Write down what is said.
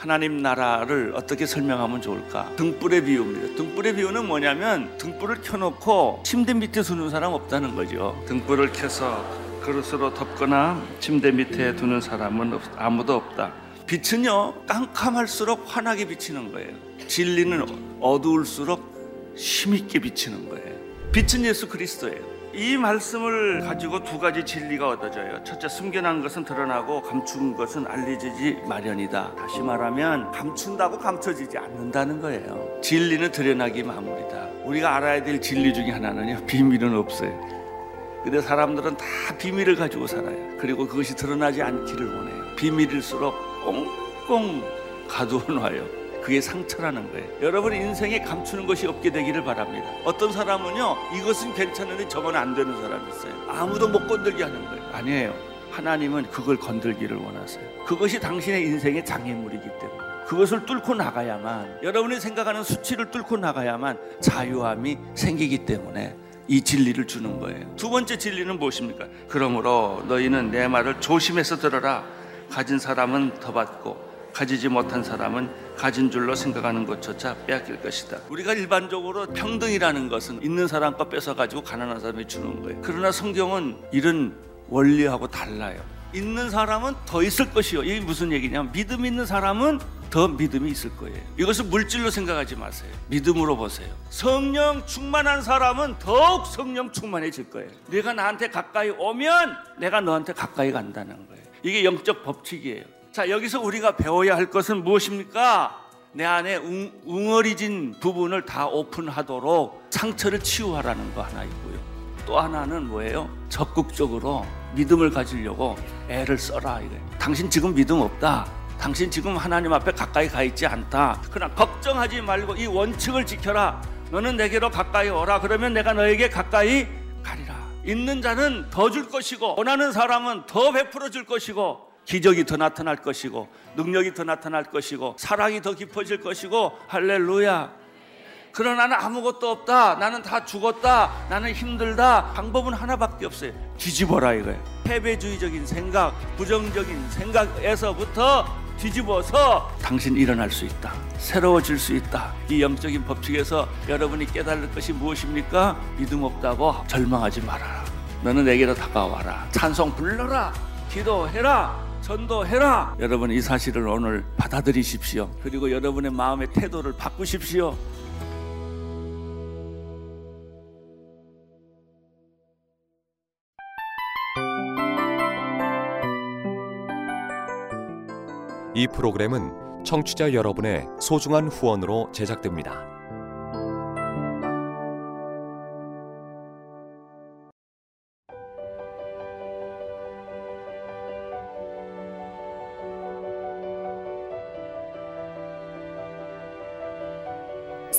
하나님 나라를 어떻게 설명하면 좋을까? 등불의 비유입니다. 등불의 비유는 뭐냐면 등불을 켜놓고 침대 밑에 두는 사람 없다는 거죠. 등불을 켜서 그릇으로 덮거나 침대 밑에 두는 사람은 아무도 없다. 빛은요 깜깜할수록 환하게 비치는 거예요. 진리는 어두울수록 힘있게 비치는 거예요. 빛은 예수 그리스도예요. 이 말씀을 가지고 두 가지 진리가 얻어져요. 첫째, 숨겨난 것은 드러나고 감춘 것은 알려지지 마련이다. 다시 말하면 감춘다고 감춰지지 않는다는 거예요. 진리는 드러나기 마무리다. 우리가 알아야 될 진리 중에 하나는요, 비밀은 없어요. 근데 사람들은 다 비밀을 가지고 살아요. 그리고 그것이 드러나지 않기를 원해요. 비밀일수록 꽁꽁 가두어 놔요. 그게 상처라는 거예요. 여러분 인생에 감추는 것이 없게 되기를 바랍니다. 어떤 사람은요, 이것은 괜찮은데 저건 안 되는 사람이 있어요. 아무도 못 건들게 하는 거예요. 아니에요. 하나님은 그걸 건들기를 원하세요. 그것이 당신의 인생의 장애물이기 때문에. 그것을 뚫고 나가야만 여러분이 생각하는 수치를 뚫고 나가야만 자유함이 생기기 때문에 이 진리를 주는 거예요. 두 번째 진리는 무엇입니까? 그러므로 너희는 내 말을 조심해서 들어라. 가진 사람은 더 받고 가지지 못한 사람은 가진 줄로 생각하는 것조차 빼앗길 것이다. 우리가 일반적으로 평등이라는 것은 있는 사람 거 뺏어 가지고 가난한 사람이 주는 거예요. 그러나 성경은 이런 원리하고 달라요. 있는 사람은 더 있을 것이요. 이게 무슨 얘기냐면 믿음 있는 사람은 더 믿음이 있을 거예요. 이것을 물질로 생각하지 마세요. 믿음으로 보세요. 성령 충만한 사람은 더욱 성령 충만해질 거예요. 내가 나한테 가까이 오면 내가 너한테 가까이 간다는 거예요. 이게 영적 법칙이에요. 자, 여기서 우리가 배워야 할 것은 무엇입니까? 내 안에 웅, 웅어리진 부분을 다 오픈하도록 상처를 치유하라는 거 하나 있고요. 또 하나는 뭐예요? 적극적으로 믿음을 가지려고 애를 써라 이거예요. 당신 지금 믿음 없다. 당신 지금 하나님 앞에 가까이 가 있지 않다. 그러나 걱정하지 말고 이 원칙을 지켜라. 너는 내게로 가까이 오라. 그러면 내가 너에게 가까이 가리라. 있는 자는 더 줄 것이고 원하는 사람은 더 베풀어 줄 것이고 기적이 더 나타날 것이고 능력이 더 나타날 것이고 사랑이 더 깊어질 것이고 할렐루야. 그러나 나는 아무것도 없다. 나는 다 죽었다. 나는 힘들다. 방법은 하나밖에 없어요. 뒤집어라 이거예요. 패배주의적인 생각, 부정적인 생각에서부터 뒤집어서 당신 일어날 수 있다. 새로워질 수 있다. 이 영적인 법칙에서 여러분이 깨달을 것이 무엇입니까? 믿음 없다고 절망하지 말아라. 너는 내게로 다가와라. 찬송 불러라. 기도해라. 전도해라. 여러분 이 사실을 오늘 받아들이십시오. 그리고 여러분의 마음의 태도를 바꾸십시오. 이 프로그램은 청취자 여러분의 소중한 후원으로 제작됩니다.